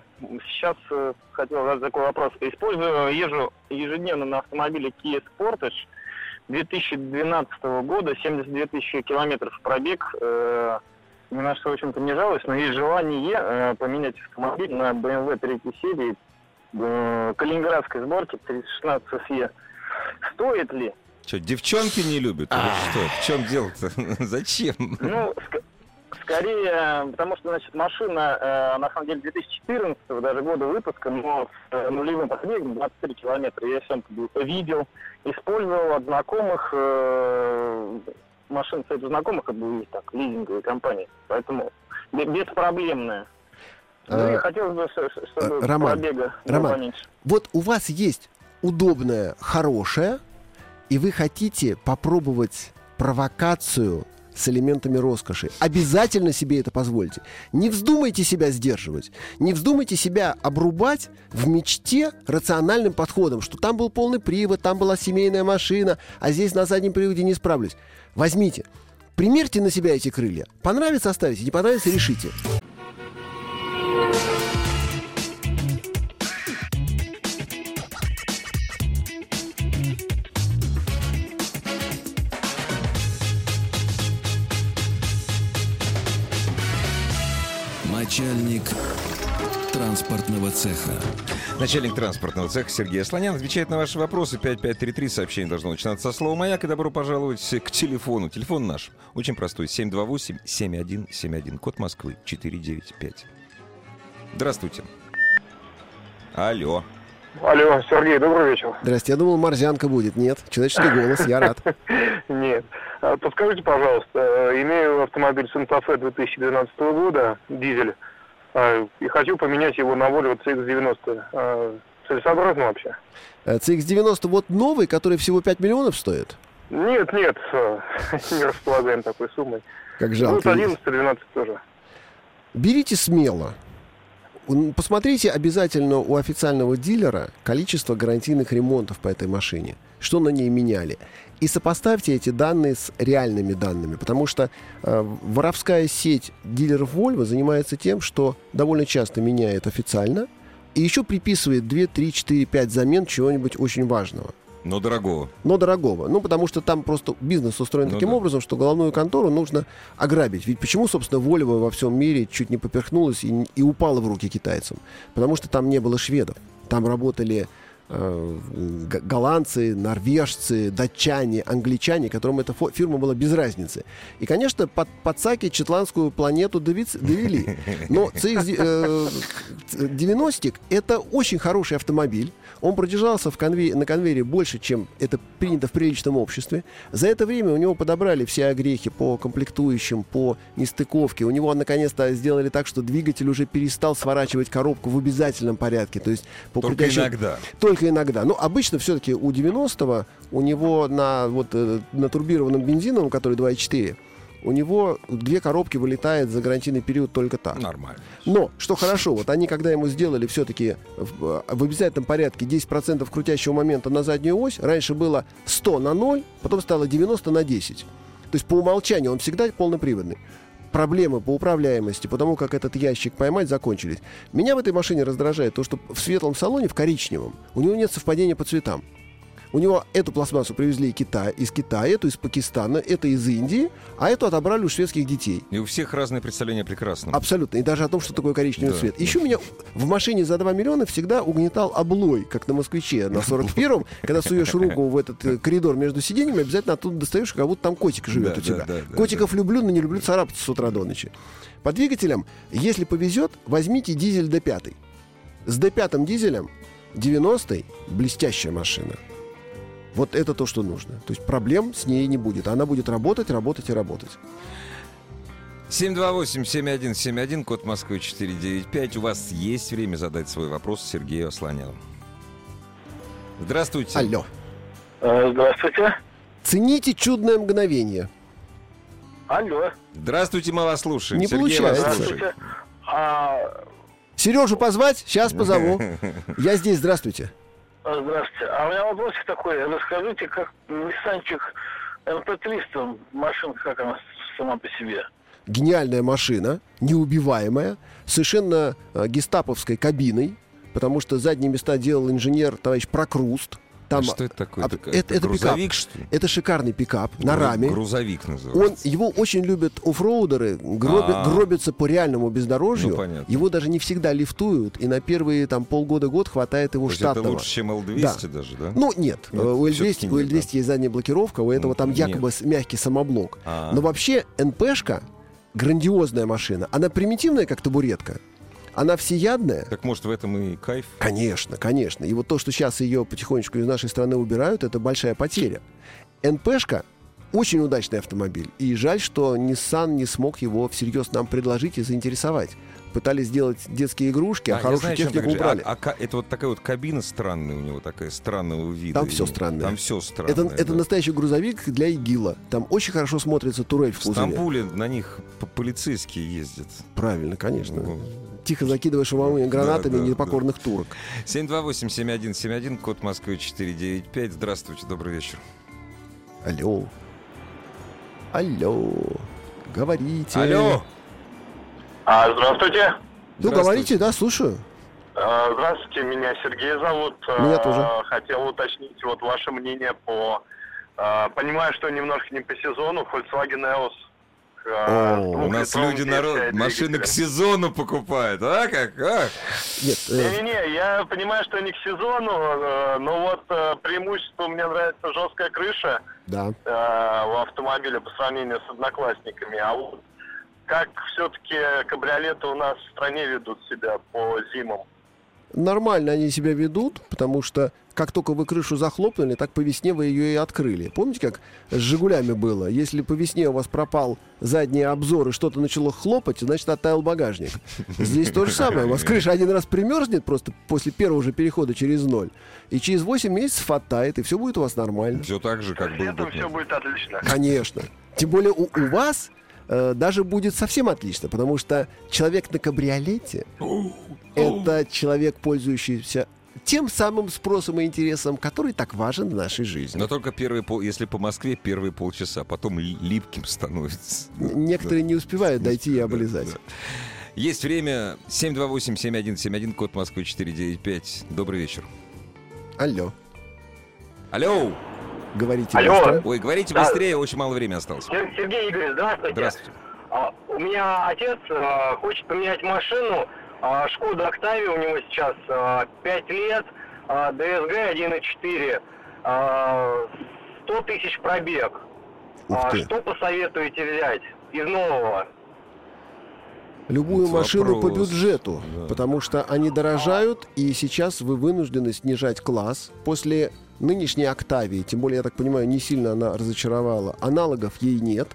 I: Сейчас э, хотел задать такой вопрос. Использую, езжу ежедневно на автомобиле Kia Sportage 2012 года, 72 тысячи километров пробег. Ни на что, в общем-то, не жалуюсь, но есть желание э, поменять автомобиль на BMW 3 серии э, калининградской сборки 316 SE. Стоит ли?
B: Что, девчонки не любят? Или что? В чем дело-то? Зачем?
I: Ну, ск- скорее, потому что, значит, машина, э, на самом деле, 2014 даже года выпуска, но с э, нулевым пробегом 23 километра. Я сам видел, использовал от знакомых, э, машин, у знакомых, как бы, так, лизинговые компании. Поэтому бе- беспроблемная. Ну
C: Э,
I: хотелось бы, ш- чтобы
C: э, Роман,
I: пробега
C: Роман,
I: поменьше.
C: Вот у вас есть удобное, хорошее, и вы хотите попробовать провокацию с элементами роскоши. Обязательно себе это позвольте. Не вздумайте себя сдерживать. Не вздумайте себя обрубать в мечте рациональным подходом, что там был полный привод, там была семейная машина, а здесь на заднем приводе не справлюсь. Возьмите, примерьте на себя эти крылья. Понравится оставите, не понравится решите.
A: Начальник транспортного цеха.
B: Начальник транспортного цеха Сергей Асланян отвечает на ваши вопросы. 5533. Сообщение должно начинаться со слова «Маяк». И добро пожаловать к телефону. Телефон наш очень простой. 728-7171. Код Москвы 495. Здравствуйте. Алло.
I: Алло, Сергей, добрый вечер.
C: Здрасте, я думал, морзянка будет. Нет, человеческий голос, я рад.
I: Нет. А,
G: Подскажите, пожалуйста, э, имею автомобиль Santa Fe 2012 года, дизель, а, и хочу поменять его на Volvo CX-90. А, Целесообразно вообще?
C: Э, CX-90 вот новый, который всего 5 миллионов стоит?
G: Нет, нет, э, не располагаем такой суммой.
C: Как
G: Ну,
C: жалко.
G: 11-12 тоже.
C: Берите смело. Посмотрите обязательно у официального дилера количество гарантийных ремонтов по этой машине, что на ней меняли. И сопоставьте эти данные с реальными данными, потому что э, воровская сеть дилеров Volvo занимается тем, что довольно часто меняет официально и еще приписывает 2, 3, 4, 5 замен чего-нибудь очень важного
B: Но дорогого.
C: но дорогого. Ну, потому что там просто бизнес устроен
B: Ну
C: таким
B: да.
C: образом, что головную контору нужно ограбить. Ведь почему, собственно, Volvo во всем мире чуть не поперхнулась и, и упала в руки китайцам? Потому что там не было шведов. Там работали голландцы, норвежцы, датчане, англичане, которым эта фирма была без разницы. И, конечно, под, подсаки Четландскую планету довели. Но CX-90 это очень хороший автомобиль. Он продержался в конве- на конвейере больше, чем это принято в приличном обществе. За это время у него подобрали все огрехи по комплектующим, по нестыковке. У него наконец-то сделали так, что двигатель уже перестал сворачивать коробку в обязательном порядке. То есть по
B: Только
C: крутящим-
B: иногда.
C: только иногда. Ну, обычно все-таки у 90-го у него на, вот, э, на турбированном бензиновом, который 2.4, у него две коробки вылетает за гарантийный период только так.
B: Нормально.
C: Но, что хорошо, вот они, когда ему сделали все-таки в, в обязательном порядке 10% крутящего момента на заднюю ось, раньше было 100 на 0, потом стало 90 на 10. То есть по умолчанию он всегда полноприводный. Проблемы по управляемости, потому как этот ящик поймать закончились. Меня в этой машине раздражает то, что в светлом салоне, в коричневом, у него нет совпадения по цветам. У него эту пластмассу привезли из Китая, из Китая, эту из Пакистана, это из Индии, а эту отобрали у шведских детей.
B: И у всех разные представления о прекрасном.
C: Абсолютно. И даже о том, что такое коричневый
B: Да,
C: цвет. Еще меня в машине за 2 миллиона всегда угнетал облой, как на москвиче на 41-м. Когда суешь руку в этот э, коридор между сиденьями, обязательно оттуда достаешь, как будто там котик живет
B: Да,
C: у тебя.
B: да, да, да,
C: Котиков люблю, но не люблю царапаться с утра до ночи. По двигателям, если повезет, возьмите дизель D5. С D5 дизелем 90-й блестящая машина. Вот это то, что нужно. То есть проблем с ней не будет. Она будет работать, работать и работать.
B: 728-7171, код Москвы 495. У вас есть время задать свой вопрос Сергею Асланяну. Здравствуйте.
C: Алло.
H: Э, Здравствуйте.
C: Цените чудное мгновение.
H: Алло.
B: Здравствуйте, мы вас слушаем.
C: Не
B: Сергей вас
C: получается.
B: слушает.
H: А,
C: Сережу позвать? Сейчас позову. Я здесь, здравствуйте.
H: А, здравствуйте. А у меня вопросик такой. Расскажите, как Ниссанчик NP-300, машинка, как она сама по себе?
C: Гениальная машина, неубиваемая, совершенно э, гестаповской кабиной, потому что задние места делал инженер товарищ Прокруст. Там,
B: что это такое?
C: а,
B: Это,
C: это- это
B: грузовик,
C: пикап.
B: что ли?
C: это шикарный пикап на
B: Гру-
C: раме.
B: Грузовик
C: Он,
B: называется.
C: его очень любят оффроудеры, гроби- гробятся по реальному бездорожью.
B: Ну, понятно.
C: его даже не всегда лифтуют, и на первые там полгода-год хватает его
B: То есть это
C: штатного.
B: лучше, чем Л-200 даже, да?
C: Ну, нет.
B: Нет,
C: Э, у L200,
B: всё-таки
C: у
B: нет,
C: L200 есть задняя блокировка, у этого
B: Ну,
C: там
B: нет.
C: якобы с- мягкий самоблок.
B: А.
C: Но вообще НПшка грандиозная машина. Она примитивная, как табуретка. Она всеядная.
B: Так может в этом и кайф?
C: Конечно, конечно. И вот то, что сейчас ее потихонечку из нашей страны убирают, это большая потеря. НПшка очень удачный автомобиль. И жаль, что Nissan не смог его всерьез нам предложить и заинтересовать. Пытались сделать детские игрушки, а,
B: я
C: хорошую
B: знаю,
C: технику убрали.
B: А, а это вот такая вот кабина странная у него, такая странного вида.
C: Там всё
B: И-
C: странное.
B: Там все странное.
C: это, это
B: да.
C: настоящий грузовик для ИГИЛа. Там очень хорошо смотрится турель в
B: В
C: кузове.
B: Стамбуле на них полицейские ездят.
C: Правильно, конечно.
B: Ну,
C: Тихо закидываешь шумовыми гранатами
B: Да, да,
C: непокорных турок.
B: 728-7171, код Москвы 495. Здравствуйте, добрый вечер.
C: Алло. Алло. Говорите.
B: Алло!
H: А, здравствуйте.
C: Ну, говорите, да, слушаю.
H: А, Здравствуйте, меня Сергей зовут.
C: Меня
H: А,
C: тоже.
H: Хотел уточнить вот ваше мнение по... а, Понимаю, что немножко не по сезону. Volkswagen EOS.
C: О,
B: У нас люди народ, машины к сезону покупают, а как? А?
C: Нет, э,
H: Не-не-не, я понимаю, что не к сезону, э, но вот э, преимущество мне нравится жесткая крыша
C: да.
H: у автомобиля по сравнению с одноклассниками. А вот как все-таки кабриолеты у нас в стране ведут себя по зимам?
C: нормально они себя ведут, потому что как только вы крышу захлопнули, так по весне вы ее и открыли. Помните, как с «Жигулями» было? Если по весне у вас пропал задний обзор и что-то начало хлопать, значит, оттаял багажник. Здесь то же самое. У вас крыша один раз примерзнет просто после первого же перехода через ноль, и через 8 месяцев оттает, и все будет у вас нормально.
B: Все так же, как было
H: все будет отлично.
C: Конечно. Тем более у, у вас э, даже будет совсем отлично, потому что человек на кабриолете это человек, пользующийся тем самым спросом и интересом, который так важен в нашей жизни.
B: Но только первые пол, если по Москве первые полчаса, потом ли- липким становится.
C: Некоторые не успевают дойти и облизать.
B: Да. Есть время 728-7171, код Москвы 495. Добрый вечер.
C: Алло,
B: Алло!
C: говорите
I: Алло.
C: быстро.
B: Ой, говорите
I: Да.
B: быстрее, очень мало времени осталось.
I: Сер- Сергей Игоревич, здравствуйте.
B: Здравствуйте.
I: А, У меня отец а, хочет поменять машину. А, Шкода Октавия у него сейчас 5 лет, а, ДСГ 1.4, а, 100 тысяч пробег.
C: Ух
I: А,
C: ты.
I: Что посоветуете взять из нового?
C: Любую
B: Вот
C: машину по
B: вопрос.
C: бюджету,
B: Да.
C: потому что они дорожают, и сейчас вы вынуждены снижать класс. После нынешней Октавии, тем более, я так понимаю, не сильно она разочаровала, аналогов ей нет.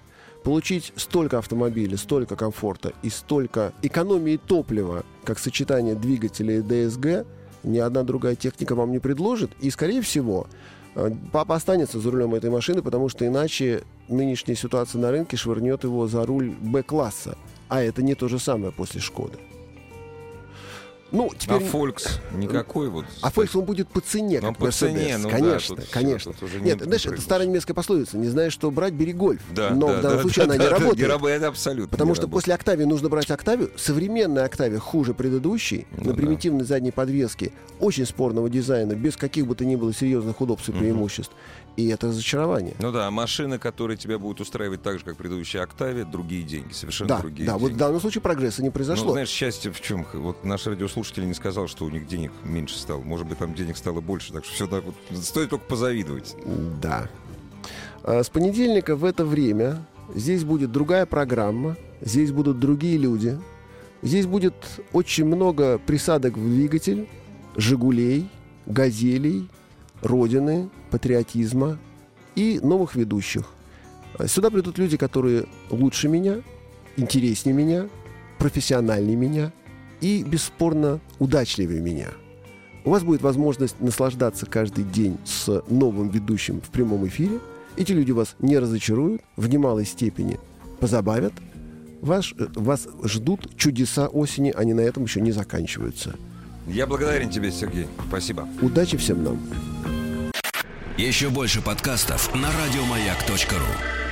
C: Получить столько автомобилей, столько комфорта и столько экономии топлива, как сочетание двигателя и ДСГ, ни одна другая техника вам не предложит. И, скорее всего, э, папа останется за рулем этой машины, потому что иначе нынешняя ситуация на рынке швырнет его за руль Б-класса. А это не то же самое после Шкоды. Ну,
B: А
C: теперь...
B: Фолькс никакой вот.
C: А Volkswagen будет по цене,
B: Ну,
C: как
B: по цене, ну да,
C: конечно,
B: тут всё,
C: конечно.
B: тут уже не-
C: Нет,
B: не
C: знаешь, это старая немецкая пословица. Не знаешь, что брать, бери гольф.
B: Да,
C: Но
B: да,
C: в данном
B: да,
C: случае
B: да,
C: она
B: да,
C: не
B: да,
C: работает.
B: работает, абсолютно.
C: Потому
B: не
C: что
B: работает.
C: после Октавии нужно брать Октавию. Современная Октавия хуже предыдущей,
B: Ну
C: на
B: да.
C: примитивной задней подвеске, очень спорного дизайна, без каких бы то ни было серьезных удобств и преимуществ. И это разочарование.
B: Ну да, машины, которые тебя будут устраивать так же, как предыдущая Октавия, другие деньги, совершенно
C: Да,
B: другие
C: да, вот в
B: деньги.
C: данном случае прогресса не
B: Ну,
C: произошло.
B: знаешь, счастье в чем? Вот наш радиослушатель не сказал, что у них денег меньше стало. Может быть, там денег стало больше. Так что все так вот. Стоит только позавидовать.
C: Да. А С понедельника в это время здесь будет другая программа, здесь будут другие люди, здесь будет очень много присадок в двигатель, «Жигулей», «Газелей», «Родины», патриотизма и новых ведущих. А Сюда придут люди, которые лучше меня, интереснее меня, профессиональнее меня и, бесспорно, удачливее меня. У вас будет возможность наслаждаться каждый день с новым ведущим в прямом эфире. Эти люди вас не разочаруют, в немалой степени позабавят. Вас, э, вас ждут чудеса осени, они на этом еще не заканчиваются.
B: Я благодарен тебе, Сергей. Спасибо.
C: Удачи всем нам!
A: Еще больше подкастов на радиомаяк.ру.